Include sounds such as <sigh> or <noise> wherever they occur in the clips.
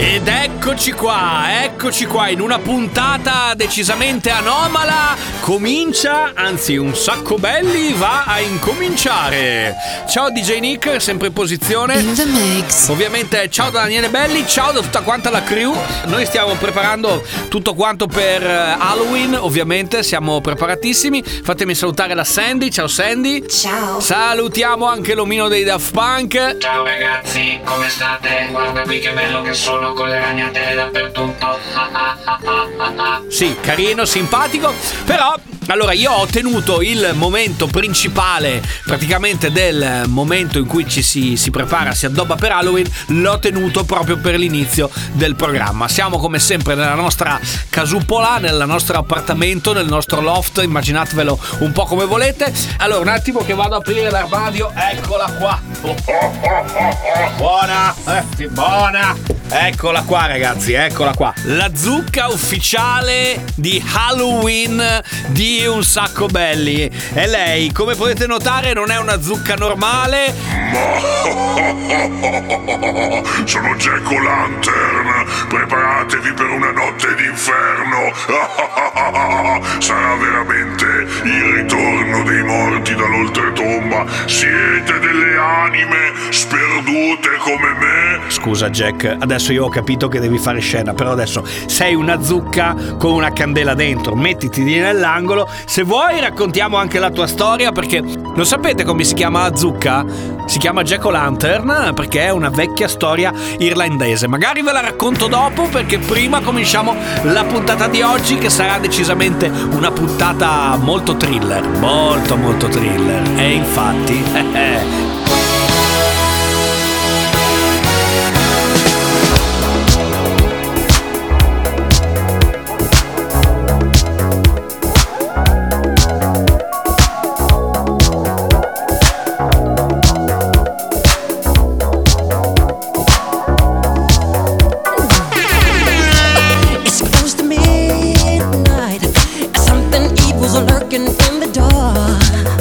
Ed eccoci qua, eccoci qua in una puntata decisamente anomala. Comincia, anzi un sacco belli va a incominciare. Ciao DJ Nick, sempre in posizione. In the mix. Ovviamente ciao da Daniele Belli, ciao da tutta quanta la crew. Noi stiamo preparando tutto quanto per eh, Halloween, ovviamente siamo preparatissimi. Fatemi salutare la Sandy, ciao Sandy. Ciao. Salutiamo anche l'omino dei Daft Punk. Ciao ragazzi, come state? Guarda qui che bello che sono con le ragnatele dappertutto. <laughs> Sì, carino, simpatico, però allora io ho tenuto il momento principale praticamente del momento in cui ci si, si prepara, si addobba per Halloween, l'ho tenuto proprio per l'inizio del programma. Siamo come sempre nella nostra casupola, nel nostro appartamento, nel nostro loft, immaginatevelo un po' come volete. Allora un attimo che vado ad aprire l'armadio, eccola qua. Oh, buona, eh, buona. Eccola qua ragazzi, eccola qua. La zucca ufficiale di Halloween di Un Sacco Belli. E lei, come potete notare, non è una zucca normale. <laughs> Sono Jack O'Lantern, preparatevi per una notte d'inferno. <laughs> Sarà veramente il ritorno dei morti dall'oltretomba. Siete delle anime sperdute come me. Scusa Jack, adesso io ho capito che devi fare scena, però adesso sei una zucca con una candela dentro, mettiti lì nell'angolo. Se vuoi raccontiamo anche la tua storia perché lo sapete come si chiama la zucca? Si chiama Jack O'Lantern perché è una vecchia storia irlandese. Magari ve la racconto dopo perché prima cominciamo la puntata di oggi che sarà decisamente una puntata molto thriller, molto molto thriller. E infatti, <laughs> Oh.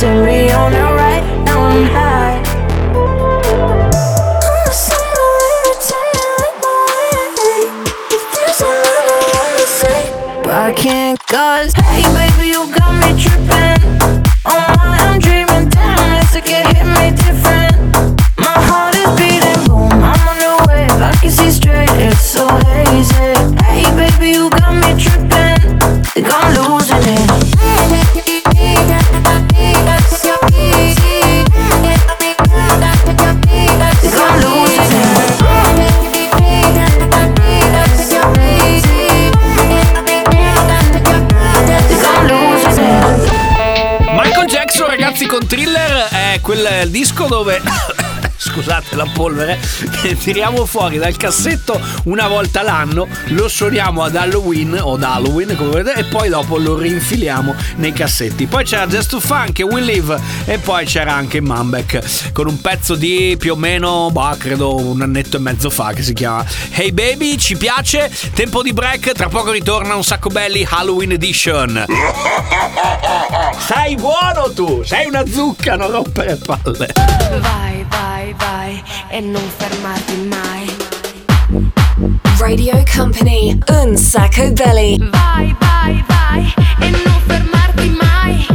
Take me on a polvere, che tiriamo fuori dal cassetto una volta l'anno, lo suoniamo ad Halloween o ad Halloween, come vedete, e poi dopo lo rinfiliamo nei cassetti. Poi c'era Just to Funk We Live, e poi c'era anche Mambek con un pezzo di più o meno, bah, credo un annetto e mezzo fa, che si chiama Hey Baby, ci piace. Tempo di break, tra poco ritorna un sacco belli Halloween Edition. <laughs> Sei buono tu, sei una zucca, non rompere palle. Vai, vai, vai E non fermarti mai Radio Company, un sacco belly. E non fermarti mai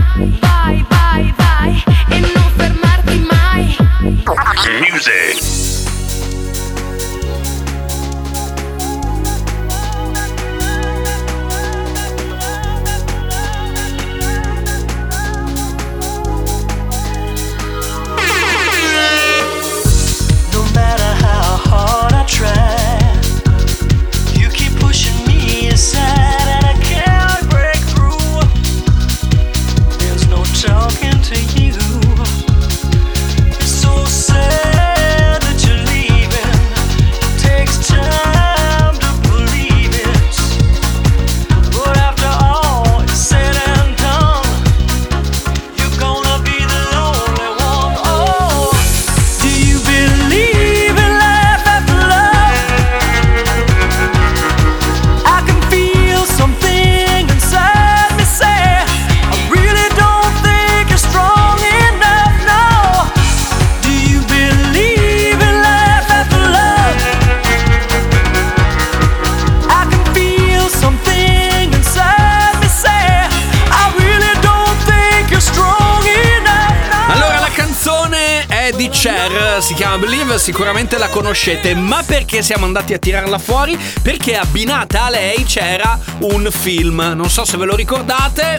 si chiama Believe, sicuramente la conoscete, ma perché siamo andati a tirarla fuori? Perché abbinata a lei c'era un film, non so se ve lo ricordate.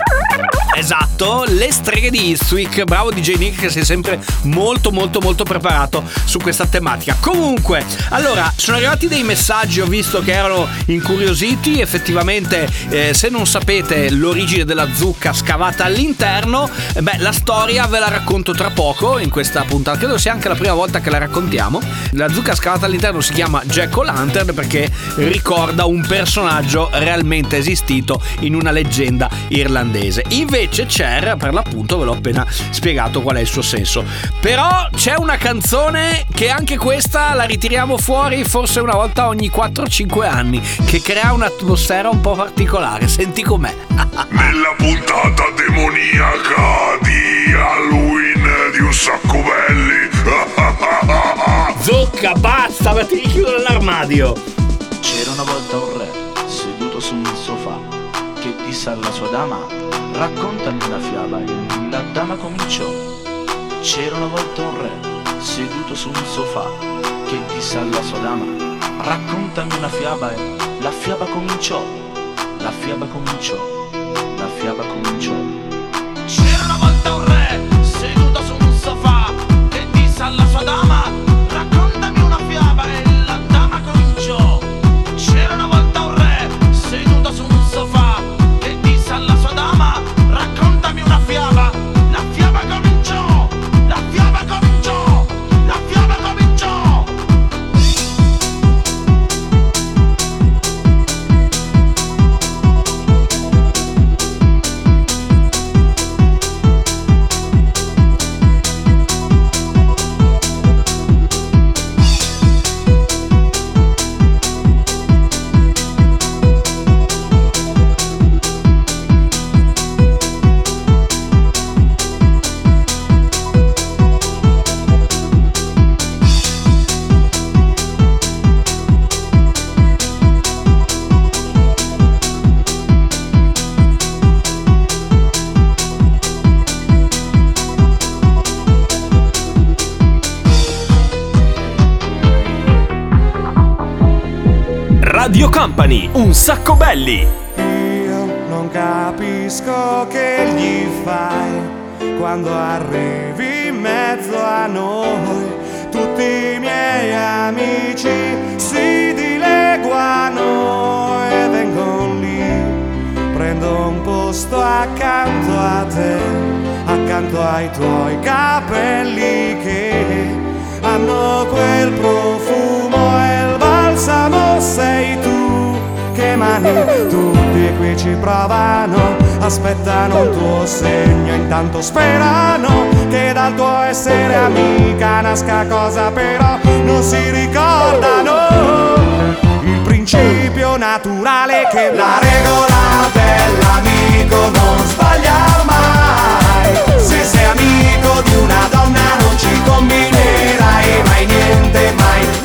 Esatto, Le streghe di Eastwick. Bravo DJ Nick che sei sempre molto molto molto preparato su questa tematica. Comunque, allora, sono arrivati dei messaggi, ho visto che erano incuriositi, effettivamente eh, se non sapete l'origine della zucca scavata all'interno, eh, beh, la storia ve la racconto tra poco in questa puntata, credo sia anche la prima volta che la raccontiamo. La zucca scavata all'interno si chiama Jack O'Lantern perché ricorda un personaggio realmente esistito in una leggenda irlandese. Invece Cher, per l'appunto, ve l'ho appena spiegato qual è il suo senso. Però c'è una canzone che anche questa la ritiriamo fuori forse una volta ogni 4-5 anni, che crea un'atmosfera un po' particolare. Senti com'è. <laughs> Nella puntata demoniaca di Halloween di un sacco belli. Zucca, basta, ma ti richiudo nell'armadio. C'era una volta un re seduto su un sofà che disse alla sua dama raccontami una fiaba e la dama cominciò. C'era una volta un re seduto su un sofà che disse alla sua dama raccontami una fiaba e la fiaba cominciò. La fiaba cominciò. Belli. Io non capisco che gli fai quando arrivi in mezzo a noi. Tutti i miei amici si dileguano e vengono lì. Prendo un posto accanto a te, accanto ai tuoi capelli che hanno quel profumo e il balsamo sei tu mani tutti qui ci provano aspettano un tuo segno intanto sperano che dal tuo essere amica nasca cosa però non si ricordano. Il principio naturale che la regola dell'amico non sbaglia mai. Se sei amico di una donna non ci combinerai mai niente mai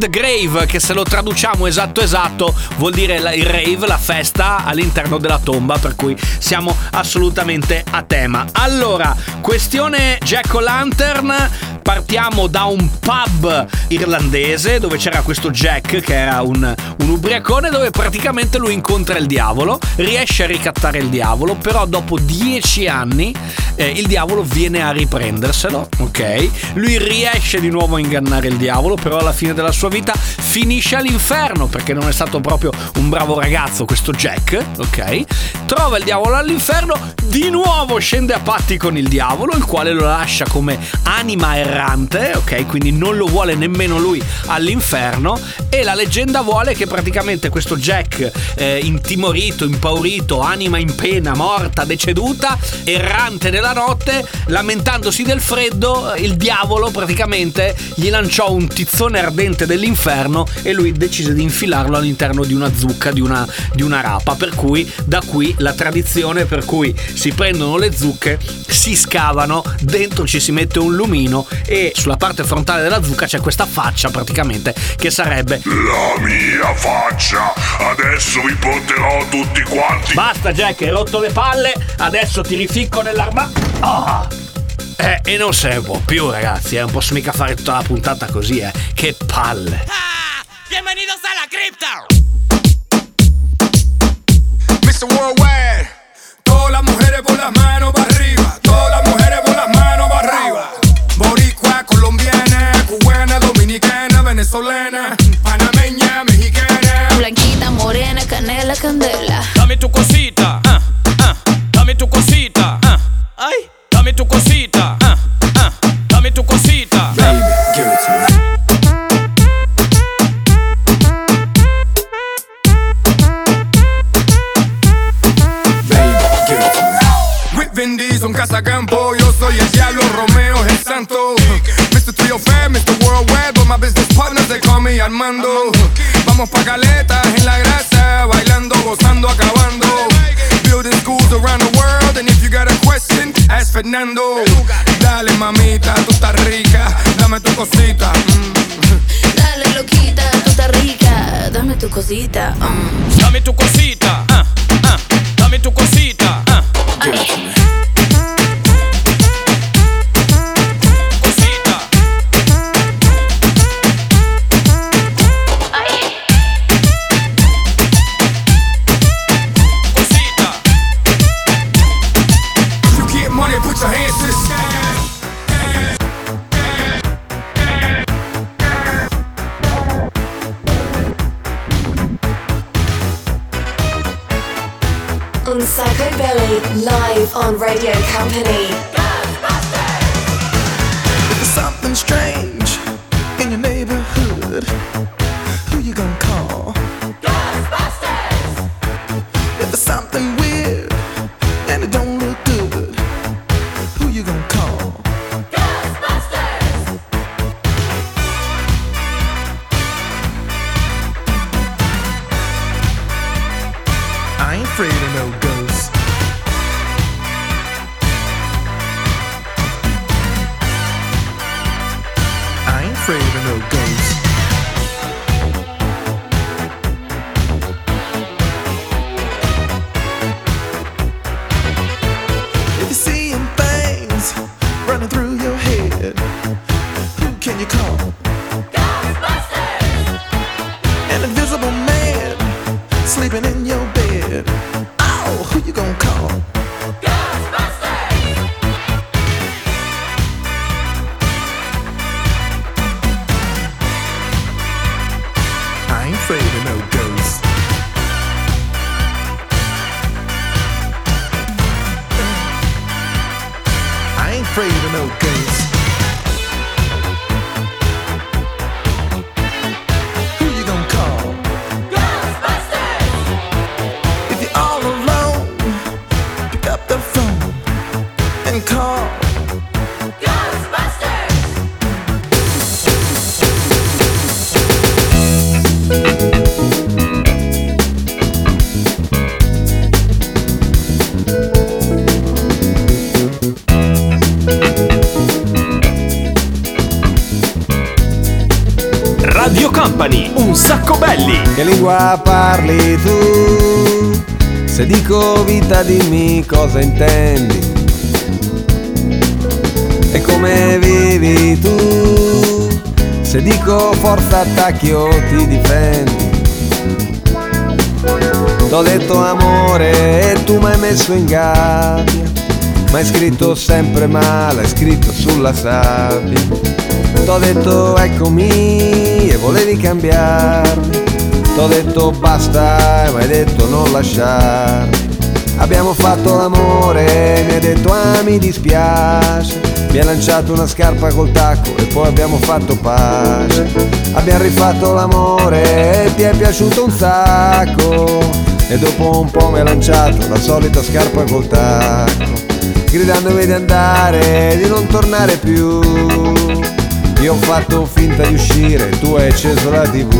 the grave, che se lo traduciamo esatto esatto vuol dire il rave, la festa all'interno della tomba, per cui siamo assolutamente a tema. Allora, questione Jack O'Lantern, partiamo da un pub irlandese dove c'era questo Jack che era un, un ubriacone dove praticamente lui incontra il diavolo, riesce a ricattare il diavolo, però dopo dieci anni eh, il diavolo viene a riprenderselo, ok? Lui riesce di nuovo a ingannare il diavolo, però alla fine della sua vita finisce all'inferno perché non è stato proprio un bravo ragazzo questo Jack, ok? Trova il diavolo all'inferno, di nuovo scende a patti con il diavolo, il quale lo lascia come anima errante, ok? Quindi non lo vuole nemmeno lui all'inferno e la leggenda vuole che praticamente questo Jack eh, intimorito, impaurito, anima in pena, morta, deceduta, errante nella notte, lamentandosi del freddo, il diavolo praticamente gli lanciò un tizzone ardente dell'inferno e lui decise di infilarlo all'interno di una zucca, di una, di una rapa, per cui da qui la tradizione per cui si prendono le zucche, si scavano, dentro ci si mette un lumino e sulla parte frontale della zucca c'è questa faccia praticamente che sarebbe La mia faccia, adesso vi porterò tutti quanti. Basta Jack, hai rotto le palle, adesso ti rificco nell'armadio. Ah! Eh, e non se ne può più ragazzi, eh. non posso mica fare tutta la puntata così, eh. Che palle. Bienvenidos a la cripta. Mr. Worldwide, todas las mujeres por las manos para arriba, todas las mujeres por las manos para arriba. Boricua, colombiana, cubana, dominicana, venezolana, panameña, mexicana. Blanquita, morena, canela, candela. Dame tu cosita, ah, ah. Dame tu cosita, ah. Ay, dame tu cosita, ah, ah. Dame tu cosita. Cazacampo, yo soy el diablo, Romeo es el santo. Mr. Trio Fair, Mr. Worldwide, but my business partners, they call me Armando. Vamos pa' caletas en la grasa, bailando, gozando, acabando. Building schools around the world, and if you got a question, ask Fernando. Dale, mamita, tú estás rica, dame tu cosita. mm. Dale, loquita, tú estás rica. Dame tu cosita. mm. Dame tu cosita, ah, ah. Dame tu cosita, ah. Cosita. Live on Radio Company. There's something strange in your neighborhood. Who you gonna call? Ghostbusters! If there's something weird and it don't look good, who you gonna call? Ghostbusters! I ain't afraid of no ghosts. Radio Company, un sacco belli. Che lingua parli tu? Se dico vita dimmi cosa intendi. E come vivi tu? Se dico forza attacchi o ti difendi. T'ho detto amore e tu mi hai messo in gabbia. Ma hai scritto sempre male, hai scritto sulla sabbia. T'ho detto eccomi e volevi cambiarmi. T'ho detto basta e mi hai detto non lasciarmi. Abbiamo fatto l'amore, mi hai detto ah mi dispiace. Mi hai lanciato una scarpa col tacco e poi abbiamo fatto pace. Abbiamo rifatto l'amore e ti è piaciuto un sacco. E dopo un po' mi hai lanciato la solita scarpa col tacco. Gridandomi di andare, di non tornare più. Io ho fatto finta di uscire, tu hai acceso la tv.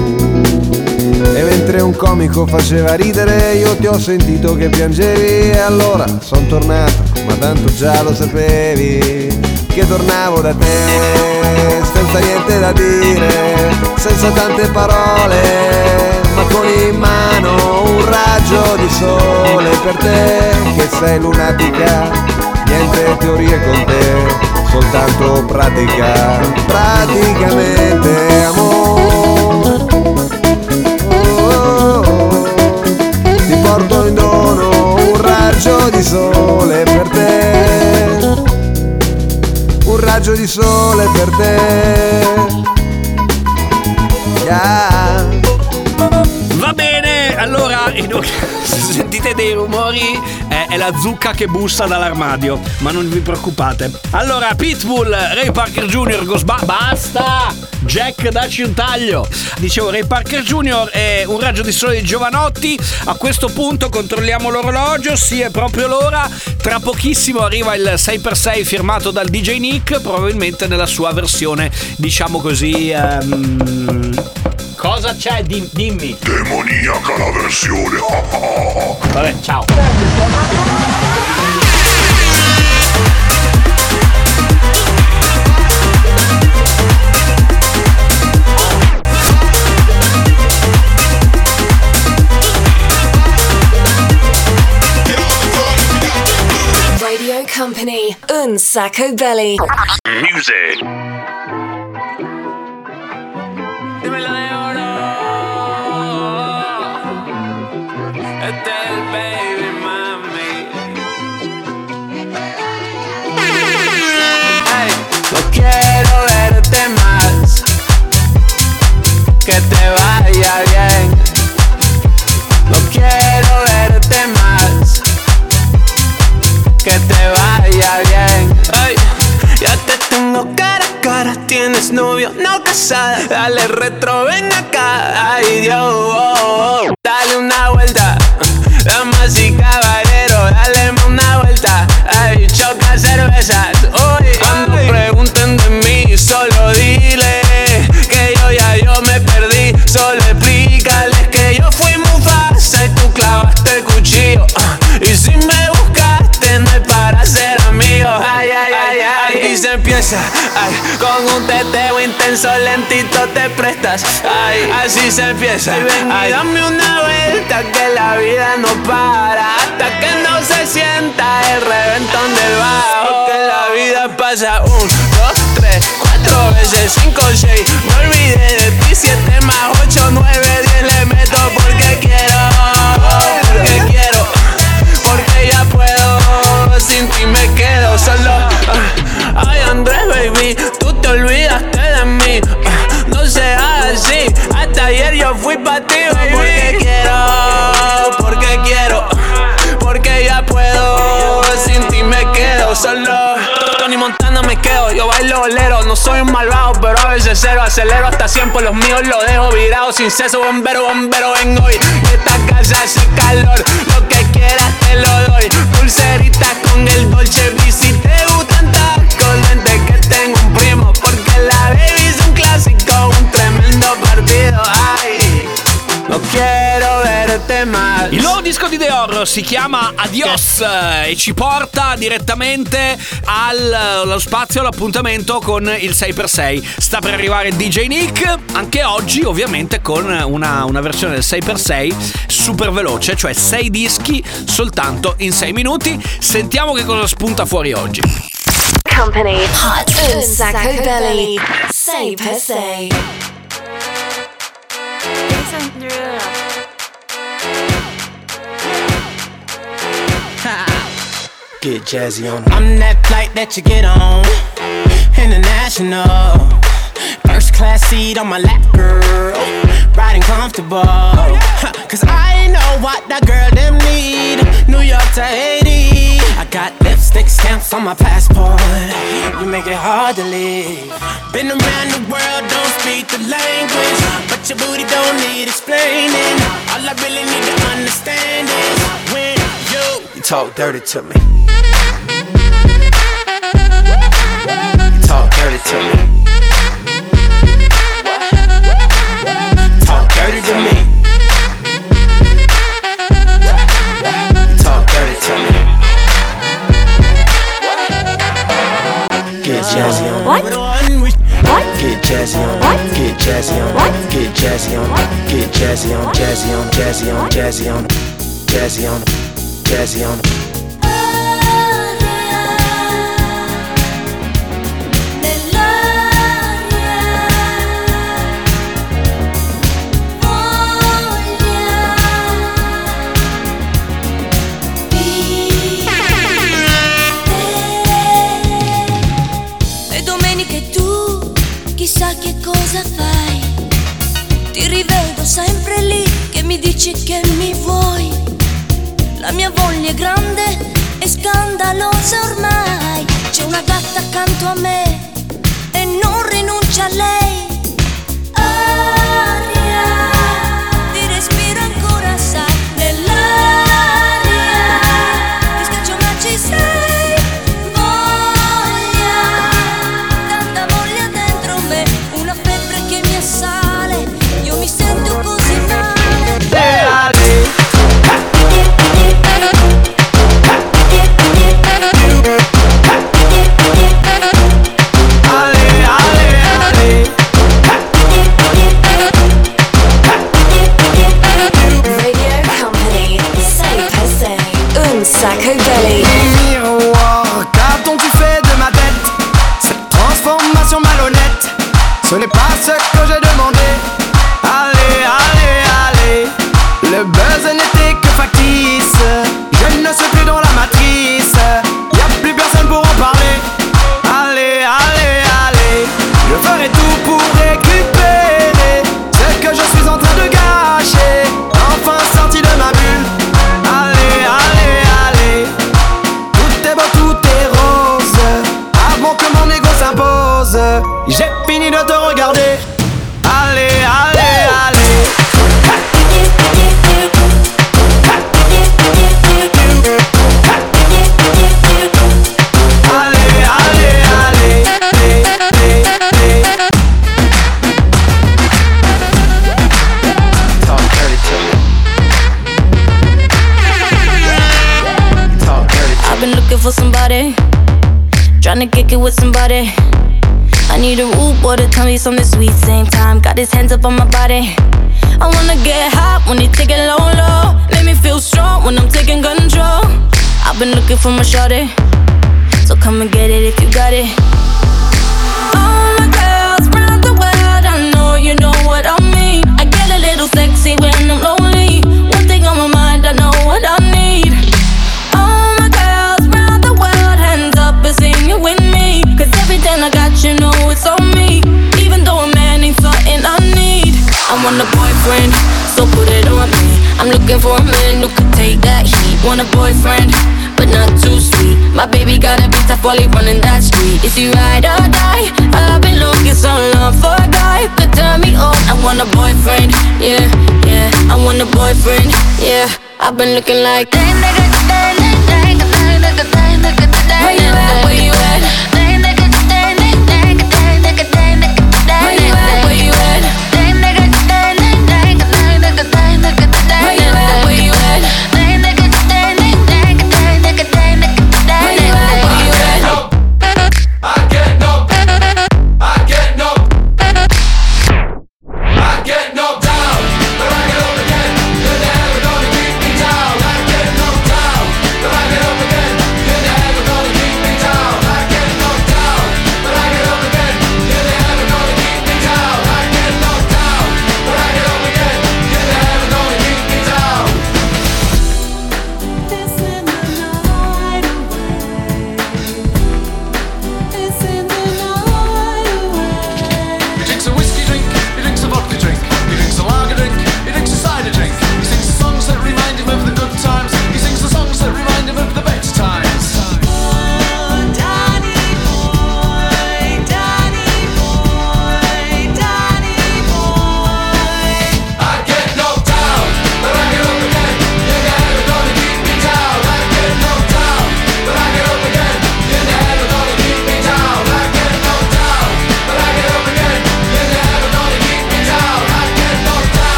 E mentre un comico faceva ridere io ti ho sentito che piangevi. E allora son tornato, ma tanto già lo sapevi Che tornavo da te senza niente da dire Senza tante parole ma con in mano un raggio di sole per te che sei lunatica, niente teorie con te, soltanto pratica, praticamente amore. Oh, oh, oh. Ti porto in dono un raggio di sole per te, un raggio di sole per te. Yeah. Va bene, allora in- dei rumori è, è la zucca che bussa dall'armadio, ma non vi preoccupate. Allora, Pitbull, Ray Parker Jr., Ghostba- basta! Jack, dacci un taglio. Dicevo, Ray Parker Jr. è un raggio di sole di Giovanotti. A questo punto controlliamo l'orologio, sì, è proprio l'ora. Tra pochissimo arriva il 6x6 firmato dal DJ Nick, probabilmente nella sua versione, diciamo così. ehm, Cosa c'è? Dim- dimmi. Demoniaca la versione. <laughs> Vabbè, ciao. Radio Company, Un Sacco Belly. Music. Cara. Tienes novio, no casada. Dale retro, ven acá. Ay, Dios. oh, oh. Ay, con un teteo intenso, lentito te prestas. Ay, así se empieza. Y ven y dame una vuelta que la vida no para. Hasta que no se sienta el reventón del bajo. Que la vida pasa un, dos, tres, cuatro veces, cinco, seis. Me olvidé de ti, siete más ocho, nueve, diez. Le meto porque quiero, porque quiero, porque ya puedo. Sin ti me quedo solo. Fui pa' ti, baby. Porque quiero, porque quiero, porque ya puedo. Sin ti me quedo solo. Tony Montana me quedo, yo bailo bolero. No soy un malvado, pero a veces cero. Acelero hasta 100 por los míos, lo dejo virado sin ceso. Bombero, bombero, ven hoy. Esta casa hace calor. Lo que quieras te lo doy. Pulserita con el dolce. Si no quiero verte más. Il nuovo disco di The Horror si chiama Adios eh, e ci porta direttamente al- allo spazio, all'appuntamento con il 6x6. Sta per arrivare DJ Nick, anche oggi ovviamente con una, una versione del 6x6 super veloce, cioè 6 dischi soltanto in 6 minuti. Sentiamo che cosa spunta fuori oggi. Company, Hot Un Sacco Belly. Say per se. Get jazzy on. I'm that flight that you get on. International. First class seat on my lap, girl. Riding comfortable. Cause I know what that girl them need. New got lipstick stamps on my passport. You make it hard to leave. Been around the world, don't speak the language. But your booty don't need explaining. All I really need to understand is when you, you talk dirty to me. You talk dirty to me. Talk dirty to me. Jazzy on. What? What? Get jazzy on. What? Get jazzy on. What? Get jazzy on. Get jazzy on. Jazzy on. Jazzy on. Jazzy on. Jazzy on. Jazzy on. È grande e scandalosa ormai. C'è una gatta accanto a me e non rinuncia a lei. Tell me something sweet. Same time, got his hands up on my body. I wanna get hot when he take it low, low. Make me feel strong when I'm taking control. I've been looking for my shorty, so come and get it if you got it. All my girls round the world, I know you know what I mean. I get a little sexy when I'm lonely. I want a boyfriend, so put it on me. I'm looking for a man who could take that heat. Want a boyfriend, but not too sweet. My baby gotta be tough while he running that street. Is he ride or die? I've been looking so long for a guy could turn me on. I want a boyfriend, yeah, yeah. I want a boyfriend, yeah. I've been looking like. Where you at? Where you at?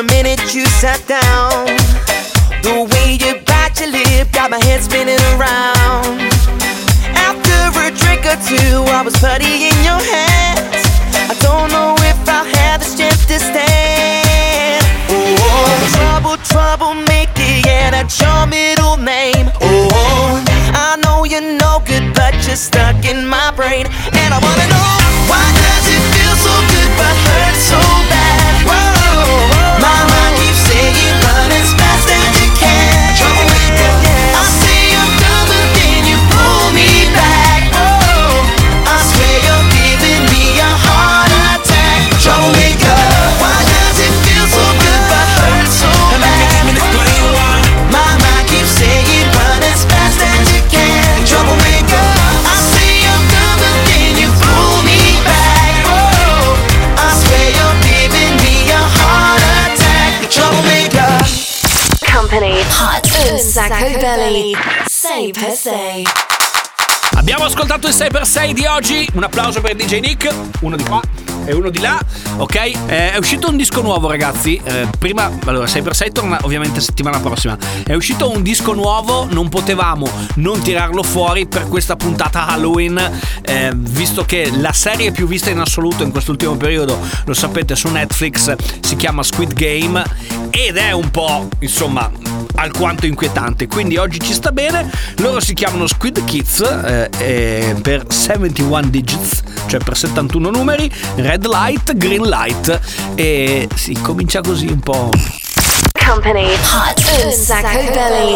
the minute you sat down. ascoltato il 6x6 di oggi. Un applauso per DJ Nick, uno di qua e uno di là, ok? Eh, è uscito un disco nuovo, ragazzi. Eh, prima, allora, 6x6 torna ovviamente settimana prossima. È uscito un disco nuovo, non potevamo non tirarlo fuori per questa puntata Halloween, eh, visto che la serie più vista in assoluto in quest'ultimo periodo, lo sapete, su Netflix si chiama Squid Game ed è un po', insomma, alquanto inquietante. Quindi oggi ci sta bene. Loro si chiamano Squid Kids eh, eh, per 71 digits, cioè per 71 numeri, red light, green light. E si comincia così un po'. Company Hot un sacco belly.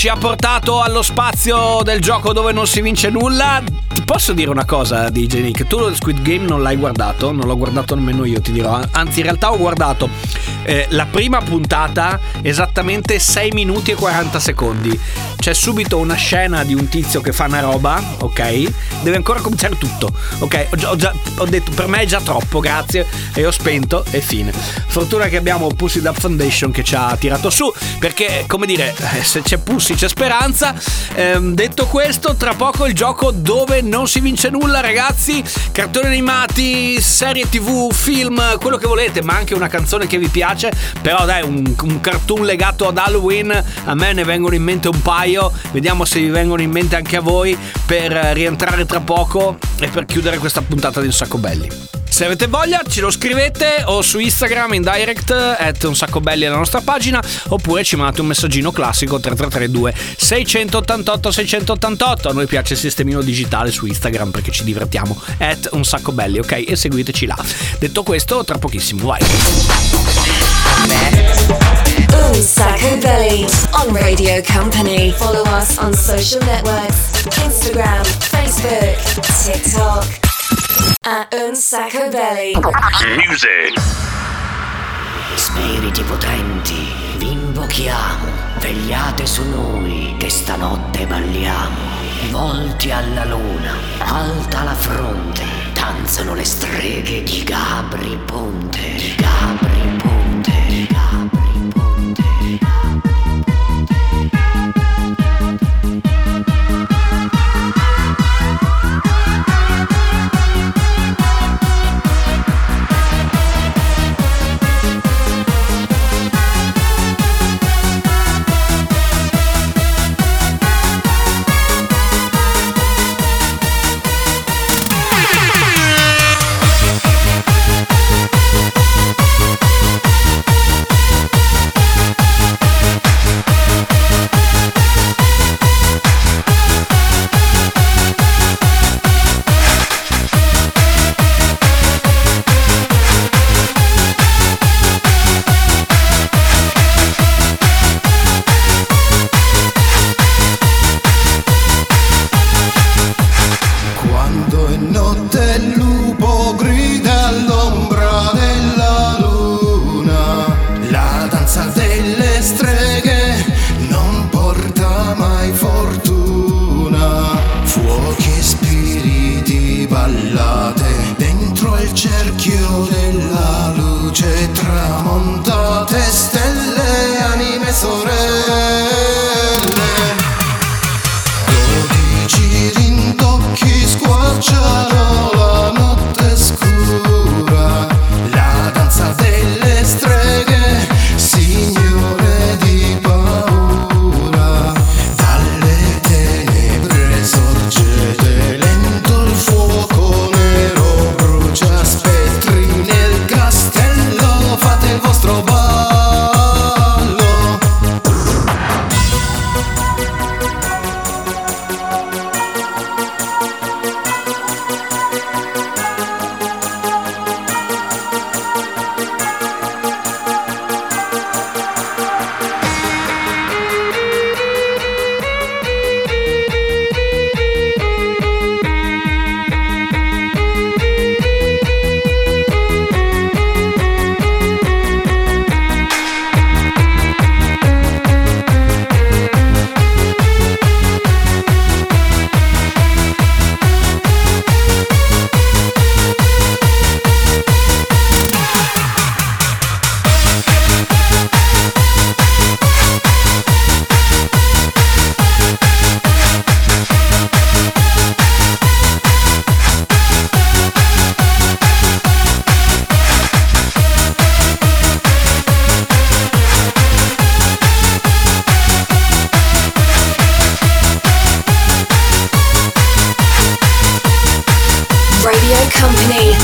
Ci ha portato allo spazio del gioco dove non si vince nulla. Ti posso dire una cosa, DJ Nick? Tu lo Squid Game non l'hai guardato, non l'ho guardato nemmeno io, ti dirò. Anzi, in realtà ho guardato eh, la prima puntata esattamente 6 minuti e 40 secondi. C'è subito una scena di un tizio che fa una roba, ok? Deve ancora cominciare tutto, ok? Ho, già- ho già- ho detto per me è già troppo, grazie. E ho spento e fine. Fortuna che abbiamo Pussy Up Foundation che ci ha tirato su, perché come dire, eh, se c'è Pussy c'è speranza. Ehm, detto questo, tra poco il gioco dove non si vince nulla, ragazzi. Cartoni animati, serie tv, film, quello che volete, ma anche una canzone che vi piace. Però dai, un, un cartoon legato ad Halloween, a me ne vengono in mente un paio. Vediamo se vi vengono in mente anche a voi per eh, rientrare tra poco e per chiudere questa puntata di Un Sacco Belli. Se avete voglia ce lo scrivete o su Instagram in direct at un sacco belli alla nostra pagina oppure ci mandate un messaggino classico 3332 688 688 a noi piace il sistemino digitale su Instagram perché ci divertiamo at un sacco belli ok? E seguiteci là. Detto questo tra pochissimo vai Un Sacco Belly on Radio Company. Follow us on social networks Instagram, Facebook, TikTok. At Un Sacco Belly. Music. Spiriti potenti, vi invochiamo, vegliate su noi che stanotte balliamo. Volti alla luna, alta la fronte, danzano le streghe di Gabri Ponte. Di Gabri Ponte.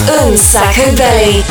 Un Sacco Belly.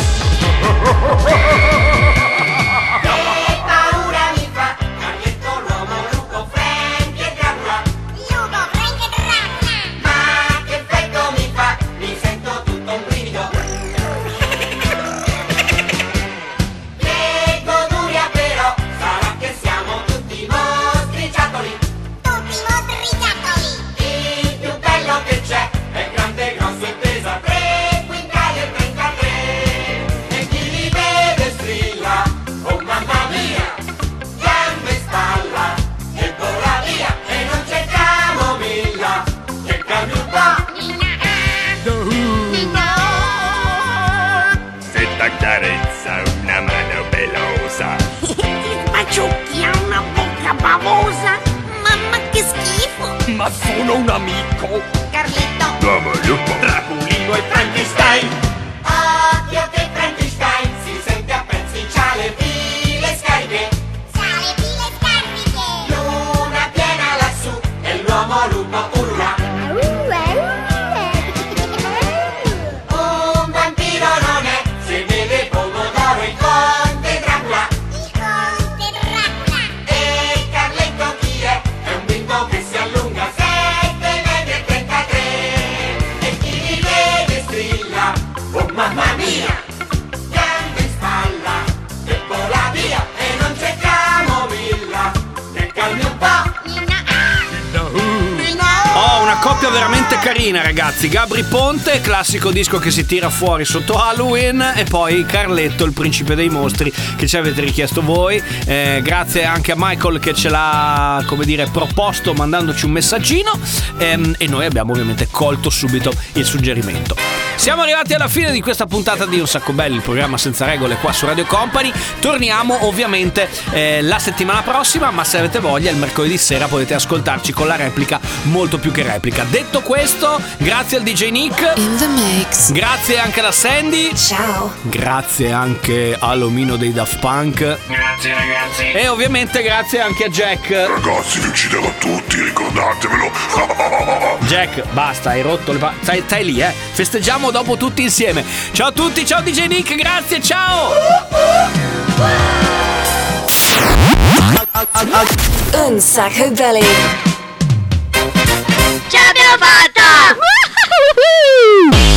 Carina, ragazzi. Gabri Ponte, classico disco che si tira fuori sotto Halloween. E poi Carletto, il principe dei mostri, che ci avete richiesto voi. Eh, grazie anche a Michael che ce l'ha, come dire, proposto mandandoci un messaggino. Ehm, e noi abbiamo ovviamente colto subito il suggerimento. Siamo arrivati alla fine di questa puntata di Un Sacco Belli, il programma senza regole qua su Radio Company. Torniamo ovviamente eh, la settimana prossima, ma se avete voglia il mercoledì sera potete ascoltarci con la replica molto più che replica. Detto questo, grazie al DJ Nick. In the mix. Grazie anche alla Sandy. Ciao. Grazie anche all'omino dei Daft Punk. Grazie ragazzi. E ovviamente grazie anche a Jack. Ragazzi, vi ucciderò tutti, ricordatevelo. <laughs> Jack, basta, hai rotto le pa- stai, stai lì, eh. Festeggiamo dopo tutti insieme. Ciao a tutti, ciao DJ Nick, grazie, ciao. Un sacco belly. Ce l'abbiamo fatta! <laughs>